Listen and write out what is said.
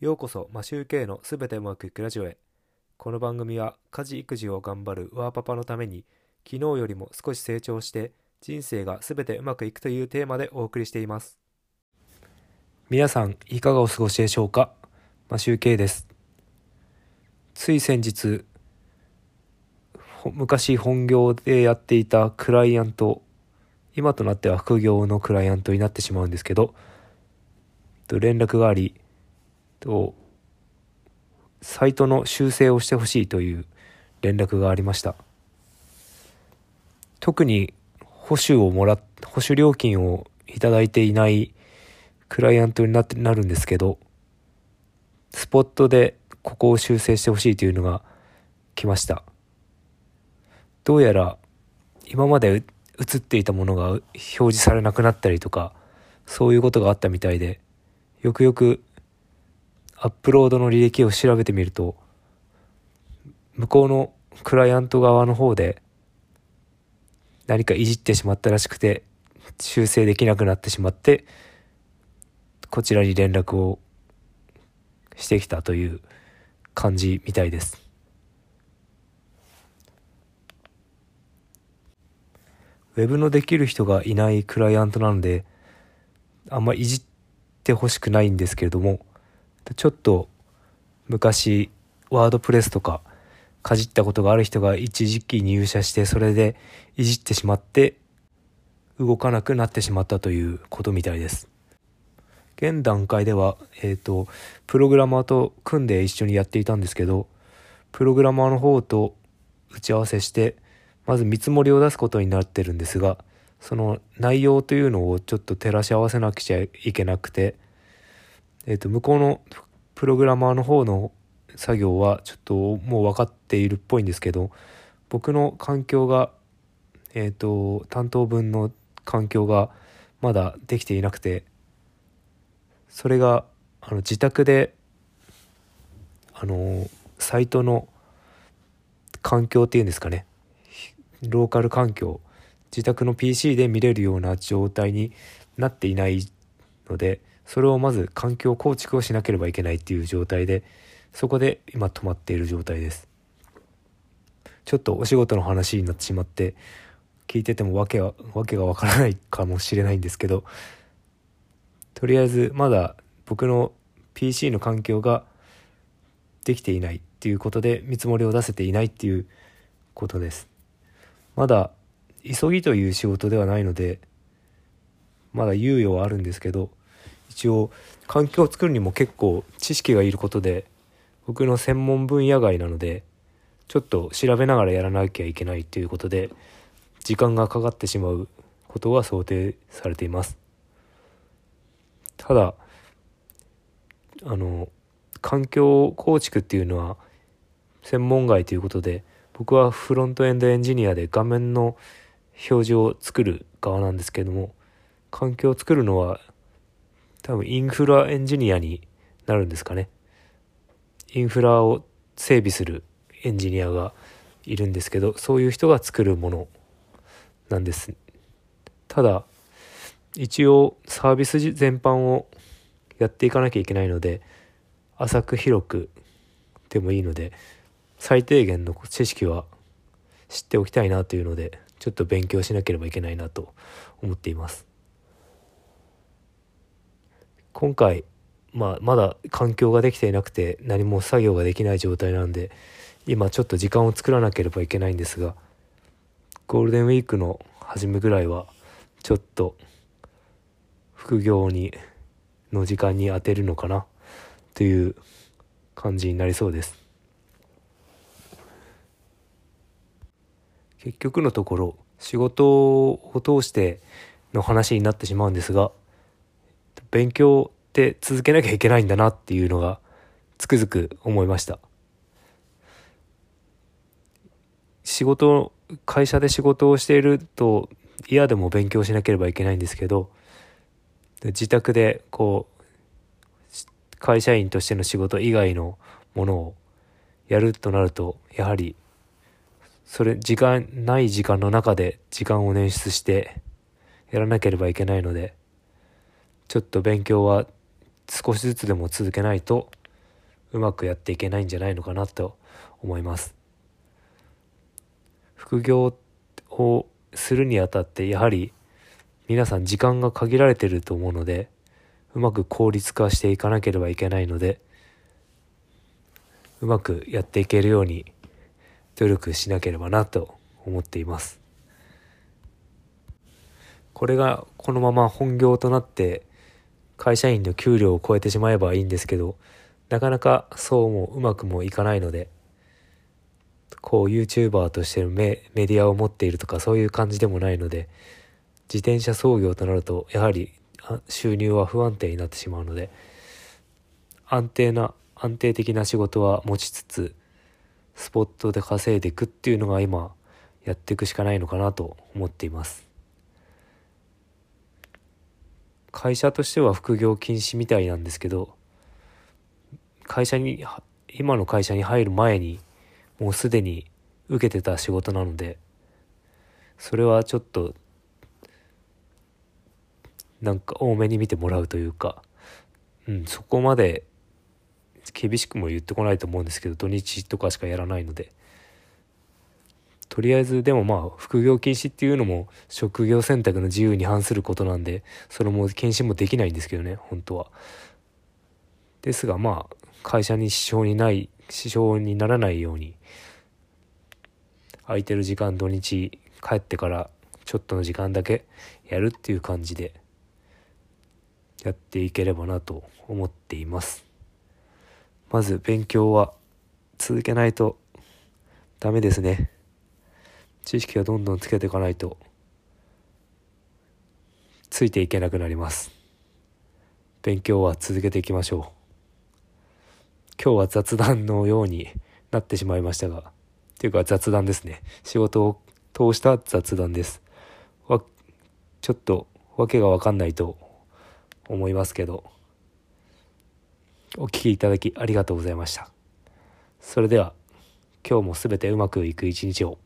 ようこそマシューケイのすべてうまくいくラジオへ。この番組は家事育児を頑張るワーパパのために昨日よりも少し成長して人生がすべてうまくいくというテーマでお送りしています。皆さんいかがお過ごしでしょうか？マシューケイです。つい先日昔本業でやっていたクライアント今となっては副業のクライアントになってしまうんですけどと連絡がありとサイトの修正をしてほしいという連絡がありました。特に保守をもら保守料金をいただいていないクライアントになってなるんですけどスポットでここを修正してほしいというのが来ました。どうやら今まで映っていたものが表示されなくなったりとかそういうことがあったみたいでよくよくアップロードの履歴を調べてみると向こうのクライアント側の方で何かいじってしまったらしくて修正できなくなってしまってこちらに連絡をしてきたという感じみたいです。ウェブのできる人がいないクライアントなのであんまいじってほしくないんですけれどもちょっと昔ワードプレスとかかじったことがある人が一時期入社してそれでいじってしまって動かなくなってしまったということみたいです。現段階では、えっ、ー、とプログラマーと組んで一緒にやっていたんですけどプログラマーの方と打ち合わせしてまず見積もりを出すことになってるんですがその内容というのをちょっと照らし合わせなくちゃいけなくてえっ、ー、と、向こうのプログラマーの方の作業はちょっともう分かっているっぽいんですけど、僕の環境が、えっ、と、担当分の環境がまだできていなくて、それが、あの、自宅で、あの、サイトの環境っていうんですかね、ローカル環境、自宅の PC で見れるような状態になっていないので、それをまず環境構築をしなければいけないっていう状態でそこで今止まっている状態です。ちょっとお仕事の話になってしまって聞いててもわけはわけがわからないかもしれないんですけどとりあえずまだ僕の PC の環境ができていないっていうことで見積もりを出せていないっていうことです。まだ急ぎという仕事ではないのでまだ猶予はあるんですけど一応環境を作るにも結構知識がいることで僕の専門分野外なのでちょっと調べながらやらなきゃいけないということで時間がかかってしまうことが想定されています。ただあの環境構築っていうのは専門外ということで僕はフロントエンドエンジニアで画面の表示を作る側なんですけども環境を作るのは多分インフラエンジニアになるんですかね。インフラを整備するエンジニアがいるんですけど、そういう人が作るものなんです。ただ、一応サービス全般をやっていかなきゃいけないので、浅く広くでもいいので、最低限の知識は知っておきたいなというので、ちょっと勉強しなければいけないなと思っています。今回、まあ、まだ環境ができていなくて何も作業ができない状態なんで今ちょっと時間を作らなければいけないんですがゴールデンウィークの初めぐらいはちょっと副業にの時間に充てるのかなという感じになりそうです。結局のところ仕事を通しての話になってしまうんですが勉強って続けなきゃいけないんだなっていうのがつくづく思いました。仕事会社で仕事をしていると嫌でも勉強しなければいけないんですけど自宅でこう会社員としての仕事以外のものをやるとなるとやはりそれ時間ない時間の中で時間を捻出してやらなければいけないのでちょっと勉強は少しずつでも続けないとうまくやっていけないんじゃないのかなと思います。副業をするにあたってやはり皆さん時間が限られてると思うのでうまく効率化していかなければいけないのでうまくやっていけるように努力しなければなと思っています。これがこのまま本業となって会社員の給料を超えてしまえばいいんですけどなかなかそうもうまくもいかないのでこう YouTuber としてのメメディアを持っているとかそういう感じでもないので自転車操業となるとやはり収入は不安定になってしまうので安定な安定的な仕事は持ちつつスポットで稼いでいくっていうのが今やっていくしかないのかなと思っています。会社としては副業禁止みたいなんですけど会社に今の会社に入る前にもうすでに受けてた仕事なのでそれはちょっとなんか多めに見てもらうというか、うん、そこまで厳しくも言ってこないと思うんですけど土日とかしかやらないので。とりあえずでもまあ副業禁止っていうのも職業選択の自由に反することなんでそれも検診もできないんですけどね本当は。ですがまあ会社に支障にない支障にならないように空いてる時間土日帰ってからちょっとの時間だけやるっていう感じでやっていければなと思っていますまず勉強は続けないとダメですね知識はどんどんつけていかないとついていけなくなります。勉強は続けていきましょう。今日は雑談のようになってしまいましたがっていうか雑談ですね。仕事を通した雑談です。わちょっとわけが分かんないと思いますけどお聴きいただきありがとうございました。それでは今日も全てうまくいく一日を。